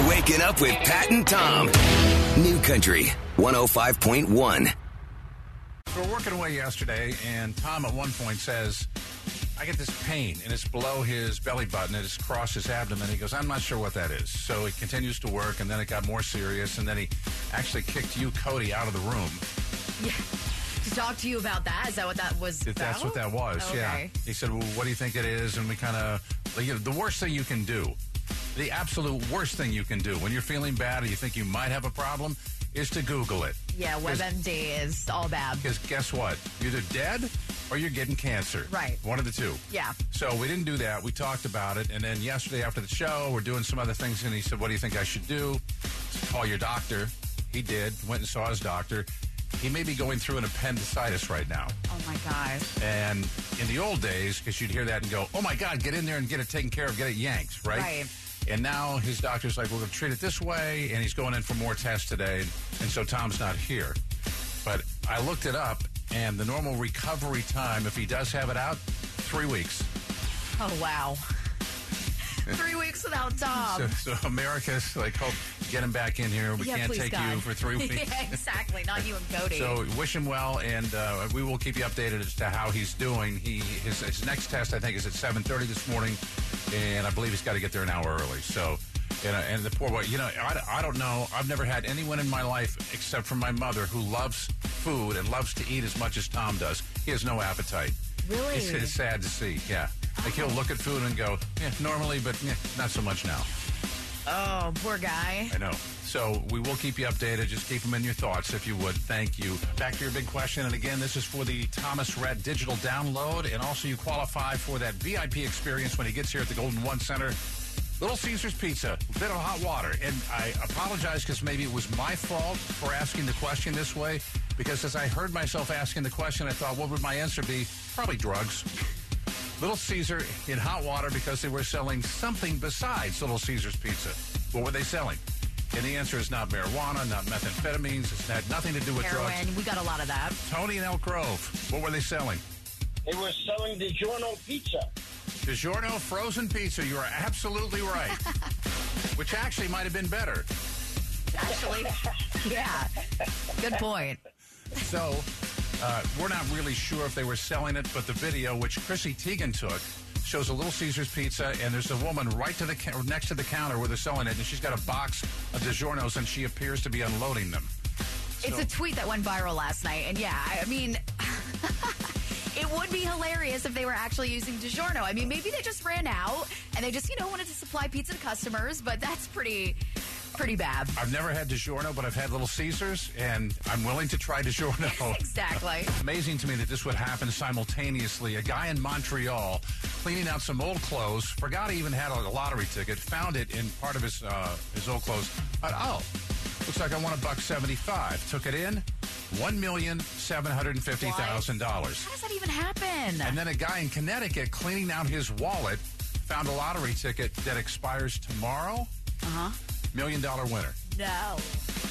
You're waking up with Pat and Tom. New Country 105.1. So we're working away yesterday, and Tom at one point says, I get this pain, and it's below his belly button. It's across his abdomen. He goes, I'm not sure what that is. So he continues to work, and then it got more serious, and then he actually kicked you, Cody, out of the room. Yeah. To talk to you about that? Is that what that was? If that's what that was, yeah. He said, Well, what do you think it is? And we kind of, you know, the worst thing you can do, the absolute worst thing you can do when you're feeling bad or you think you might have a problem is to Google it. Yeah, WebMD is all bad. Because guess what? You're either dead or you're getting cancer. Right. One of the two. Yeah. So we didn't do that. We talked about it. And then yesterday after the show, we're doing some other things. And he said, What do you think I should do? Call your doctor. He did. Went and saw his doctor. He may be going through an appendicitis right now. Oh my gosh. And in the old days, because you'd hear that and go, oh my God, get in there and get it taken care of, get it yanked, right? Right. And now his doctor's like, we're going to treat it this way. And he's going in for more tests today. And so Tom's not here. But I looked it up, and the normal recovery time, if he does have it out, three weeks. Oh wow. Three weeks without Tom. So, so America's like, hope, get him back in here. We yeah, can't take God. you for three weeks. yeah, exactly. Not you and Cody. So wish him well, and uh, we will keep you updated as to how he's doing. He his, his next test, I think, is at seven thirty this morning, and I believe he's got to get there an hour early. So, and, uh, and the poor boy, you know, I, I don't know. I've never had anyone in my life except for my mother who loves food and loves to eat as much as Tom does. He has no appetite. Really? It's, it's sad to see. Yeah, like he'll look at food and go, yeah, normally, but yeah, not so much now. Oh, poor guy. I know. So we will keep you updated. Just keep them in your thoughts if you would. Thank you. Back to your big question. And again, this is for the Thomas Rhett digital download. And also, you qualify for that VIP experience when he gets here at the Golden One Center. Little Caesars Pizza, a bit of hot water. And I apologize because maybe it was my fault for asking the question this way. Because as I heard myself asking the question, I thought, what would my answer be? Probably drugs. Little Caesar in hot water because they were selling something besides Little Caesar's Pizza. What were they selling? And the answer is not marijuana, not methamphetamines. It's had nothing to do with Heroin. drugs. We got a lot of that. Tony in Elk Grove, what were they selling? They were selling DiGiorno pizza. DiGiorno frozen pizza. You are absolutely right. Which actually might have been better. Actually, yeah. Good point. So, uh, we're not really sure if they were selling it, but the video, which Chrissy Teigen took, shows a Little Caesars pizza, and there's a woman right to the ca- next to the counter where they're selling it, and she's got a box of DiGiorno's, and she appears to be unloading them. It's So- a tweet that went viral last night, and yeah, I mean, it would be hilarious if they were actually using DiGiorno. I mean, maybe they just ran out and they just, you know, wanted to supply pizza to customers, but that's pretty, pretty bad. I've never had DiGiorno, but I've had Little Caesars, and I'm willing to try DiGiorno. Exactly. Amazing to me that this would happen simultaneously. A guy in Montreal cleaning out some old clothes, forgot he even had a lottery ticket, found it in part of his uh, his old clothes. Thought, oh, looks like I won a buck seventy-five. Took it in, one million seven hundred and fifty thousand dollars. How does that even happen? And then a guy in Connecticut cleaning out his wallet found a lottery ticket that expires tomorrow. Uh huh. Million dollar winner. No.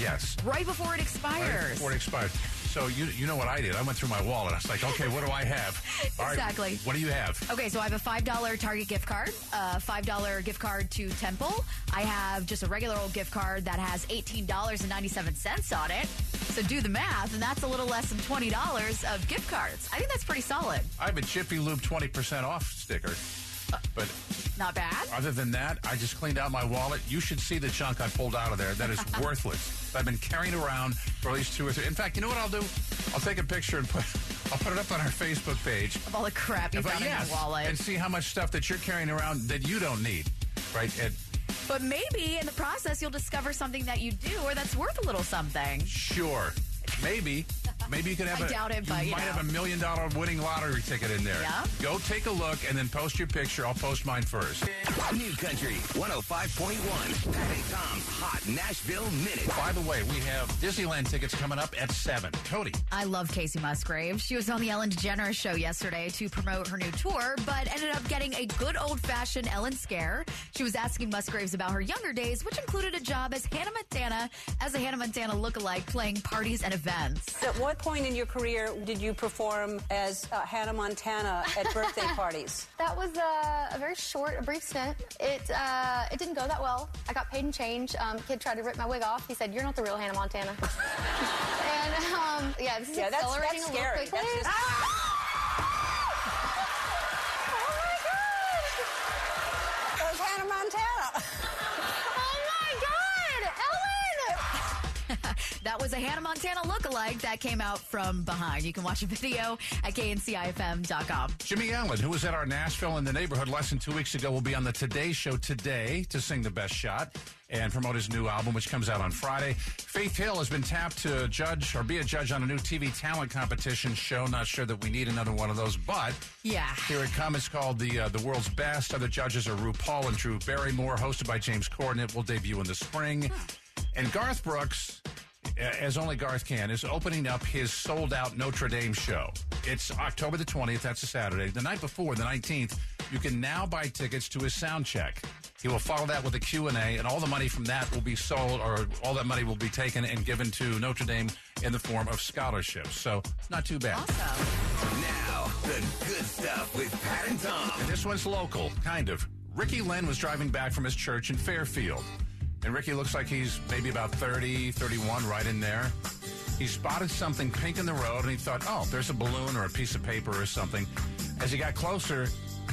Yes. Right before it expires. Right before it expired. So you you know what I did? I went through my wallet. I was like, okay, what do I have? All right, Exactly. what do you have? Okay, so I have a $5 Target gift card, a $5 gift card to Temple. I have just a regular old gift card that has $18.97 on it. So do the math, and that's a little less than $20 of gift cards. I think that's pretty solid. I have a Jiffy Lube 20% off sticker. But Not bad. other than that, I just cleaned out my wallet. You should see the chunk I pulled out of there. That is worthless. I've been carrying around for at least two or three. In fact, you know what I'll do? I'll take a picture and put I'll put it up on our Facebook page. Of all the crap you found in your wallet. and see how much stuff that you're carrying around that you don't need. Right? But maybe in the process, you'll discover something that you do or that's worth a little something. sure, maybe. Maybe you could have I a doubt it, you but, you might know. have a million dollar winning lottery ticket in there. Yeah. Go take a look and then post your picture. I'll post mine first. New Country 105.1. Pat and Tom's Hot Nashville Minute. By the way, we have Disneyland tickets coming up at 7. Cody. I love Kacey Musgrave. She was on the Ellen DeGeneres show yesterday to promote her new tour, but ended up getting a good old fashioned Ellen scare. She was asking Musgraves about her younger days, which included a job as Hannah Montana, as a Hannah Montana lookalike, playing parties and events. At what what point in your career did you perform as uh, Hannah Montana at birthday parties? That was a, a very short, a brief stint. It uh, it didn't go that well. I got paid in change. Um, kid tried to rip my wig off. He said, "You're not the real Hannah Montana." and um, yeah, this is Yeah, accelerating that's a little scary. quickly. That's just- oh my god! That was Hannah Montana. That was a Hannah Montana lookalike that came out from behind. You can watch a video at kncifm.com. Jimmy Allen, who was at our Nashville in the neighborhood less than two weeks ago, will be on the Today Show today to sing the best shot and promote his new album, which comes out on Friday. Faith Hill has been tapped to judge or be a judge on a new TV talent competition show. Not sure that we need another one of those, but Yeah. here it comes. It's called the uh, the World's Best. Other judges are RuPaul and Drew Barrymore, hosted by James Corden. It will debut in the spring. And Garth Brooks, as only Garth can, is opening up his sold out Notre Dame show. It's October the 20th. That's a Saturday. The night before, the 19th, you can now buy tickets to his sound check. He will follow that with a Q&A, and all the money from that will be sold, or all that money will be taken and given to Notre Dame in the form of scholarships. So, not too bad. Awesome. Now, the good stuff with Pat and Tom. And this one's local, kind of. Ricky Lynn was driving back from his church in Fairfield. And Ricky looks like he's maybe about 30, 31, right in there. He spotted something pink in the road and he thought, oh, there's a balloon or a piece of paper or something. As he got closer,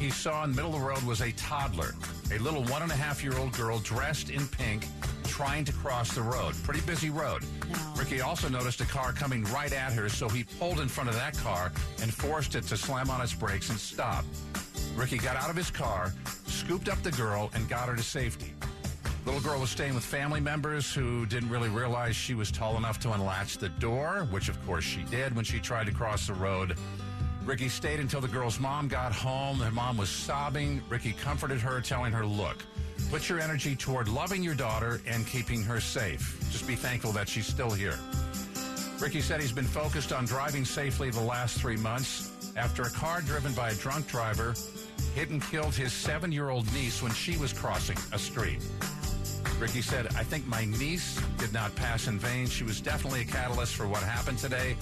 he saw in the middle of the road was a toddler, a little one and a half year old girl dressed in pink trying to cross the road. Pretty busy road. Ricky also noticed a car coming right at her, so he pulled in front of that car and forced it to slam on its brakes and stop. Ricky got out of his car, scooped up the girl, and got her to safety. Little girl was staying with family members who didn't really realize she was tall enough to unlatch the door, which of course she did when she tried to cross the road. Ricky stayed until the girl's mom got home. Her mom was sobbing. Ricky comforted her, telling her, Look, put your energy toward loving your daughter and keeping her safe. Just be thankful that she's still here. Ricky said he's been focused on driving safely the last three months after a car driven by a drunk driver hit and killed his seven year old niece when she was crossing a street. Ricky said, I think my niece did not pass in vain. She was definitely a catalyst for what happened today.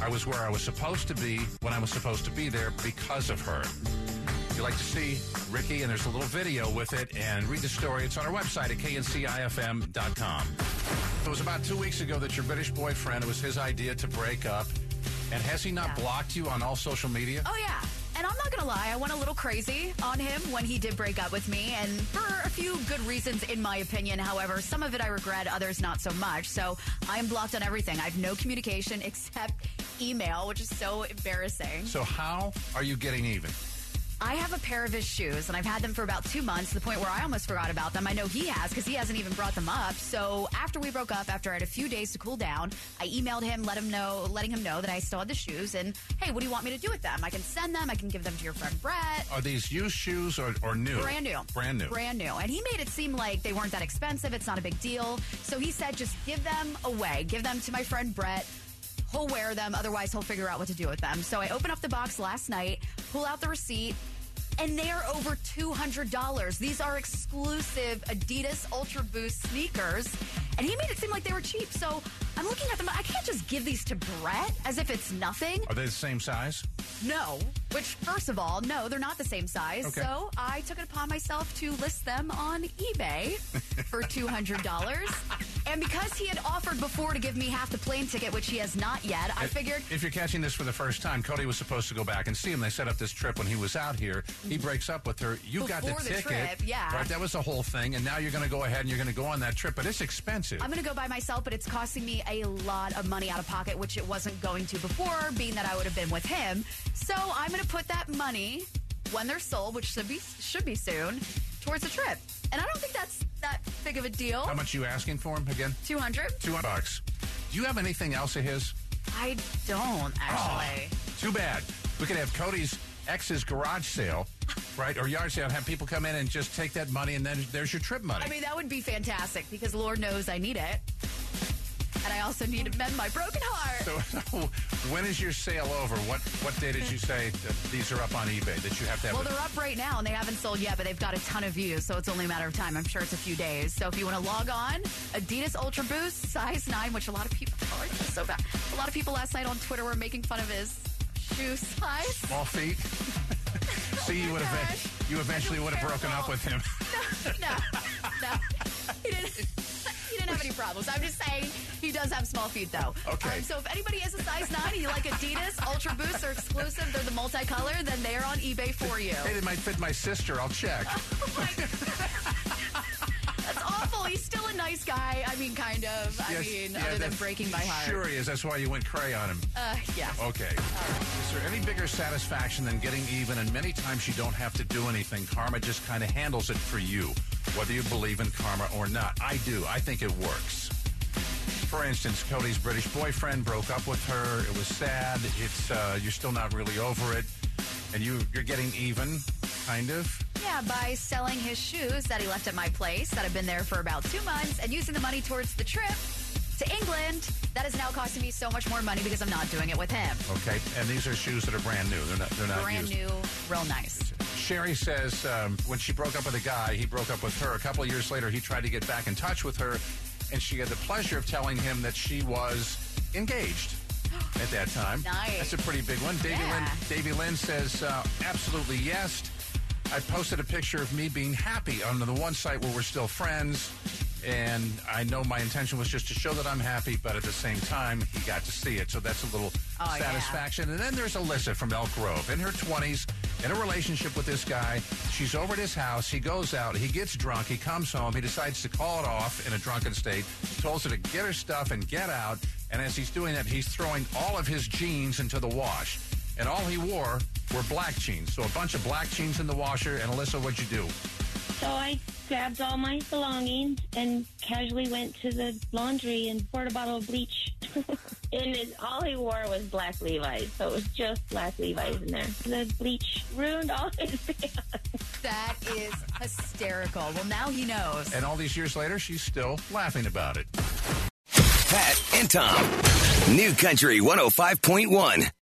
I was where I was supposed to be when I was supposed to be there because of her. If you'd like to see Ricky, and there's a little video with it, and read the story, it's on our website at kncifm.com. It was about two weeks ago that your British boyfriend, it was his idea to break up. And has he not Yeah. blocked you on all social media? Oh, yeah. And I'm not going to lie, I went a little crazy on him when he did break up with me, and for a few good reasons, in my opinion. However, some of it I regret, others not so much. So I am blocked on everything. I have no communication except email, which is so embarrassing. So, how are you getting even? I have a pair of his shoes, and I've had them for about two months to the point where I almost forgot about them. I know he has because he hasn't even brought them up. So after we broke up, after I had a few days to cool down, I emailed him, let him know, letting him know that I still had the shoes, and hey, what do you want me to do with them? I can send them. I can give them to your friend Brett. Are these used shoes or, or new? Brand new. Brand new. Brand new. And he made it seem like they weren't that expensive. It's not a big deal. So he said, just give them away. Give them to my friend Brett. He'll wear them. Otherwise, he'll figure out what to do with them. So I open up the box last night, pull out the receipt, and they are over $200. These are exclusive Adidas Ultra Boost sneakers. And he made it seem like they were cheap. So I'm looking at them. I can't just give these to Brett as if it's nothing. Are they the same size? No. Which, first of all, no, they're not the same size. Okay. So I took it upon myself to list them on eBay for $200. and because he had offered before to give me half the plane ticket, which he has not yet, I figured. If you're catching this for the first time, Cody was supposed to go back and see him. They set up this trip when he was out here. He breaks up with her. You got the the ticket. trip, yeah. Right, that was the whole thing. And now you're going to go ahead and you're going to go on that trip, but it's expensive. I'm going to go by myself, but it's costing me a lot of money out of pocket, which it wasn't going to before, being that I would have been with him. So I'm going to put that money when they're sold, which should be should be soon, towards the trip. And I don't think that's that big of a deal. How much you asking for him again? 200? 200 bucks. Do you have anything else of his? I don't actually. Oh, too bad. We could have Cody's ex's garage sale, right, or yard sale, and have people come in and just take that money, and then there's your trip money. I mean, that would be fantastic because Lord knows I need it. And I also need to mend my broken heart. So, so when is your sale over? What what day did you say that these are up on eBay that you have to have? Well, they're up right now and they haven't sold yet, but they've got a ton of views, so it's only a matter of time. I'm sure it's a few days. So if you want to log on, Adidas Ultra Boost size nine, which a lot of people oh, so bad. A lot of people last night on Twitter were making fun of his shoe size. Small feet. See, you oh would have you eventually would have broken up with him. No, no, he didn't. He didn't have any problems. I'm just saying he does have small feet, though. Okay. Um, so if anybody is a size nine and you like Adidas Ultra Boost, they're exclusive. They're the multicolor. Then they are on eBay for you. Hey, they might fit my sister. I'll check. Oh That's awful. He's still a nice guy. I mean, kind of. I Yes, mean, yeah, other than that's- breaking my heart. Sure he is. That's why you went cray on him. Uh, yeah. Okay. Is there any bigger satisfaction than getting even? And many times you don't have to do anything. Karma just kind of handles it for you, whether you believe in karma or not. I do. I think it works. For instance, Cody's British boyfriend broke up with her. It was sad. It's uh, you're still not really over it, and you you're getting even, kind of. Yeah, by selling his shoes that he left at my place that have been there for about two months and using the money towards the trip to England. That is now costing me so much more money because I'm not doing it with him. Okay, and these are shoes that are brand new. They're not. They're not Brand used. new, real nice. Sherry says um, when she broke up with a guy, he broke up with her. A couple of years later, he tried to get back in touch with her, and she had the pleasure of telling him that she was engaged at that time. Nice. That's a pretty big one. Davy Yeah. Lynn, Davy Lynn says uh, absolutely yes. I posted a picture of me being happy on the one site where we're still friends. And I know my intention was just to show that I'm happy, but at the same time, he got to see it. So that's a little Oh, yeah. satisfaction. And then there's Alyssa from Elk Grove in her 20s, in a relationship with this guy. She's over at his house. He goes out. He gets drunk. He comes home. He decides to call it off in a drunken state. Tells her to get her stuff and get out. And as he's doing that, he's throwing all of his jeans into the wash. And all he wore were black jeans. So a bunch of black jeans in the washer. And Alyssa, what'd you do? So I grabbed all my belongings and casually went to the laundry and poured a bottle of bleach. and it, all he wore was black Levi's, so it was just black Levi's in there. The bleach ruined all his pants. That is hysterical. Well, now he knows. And all these years later, she's still laughing about it. Pat and Tom. New Country 105.1.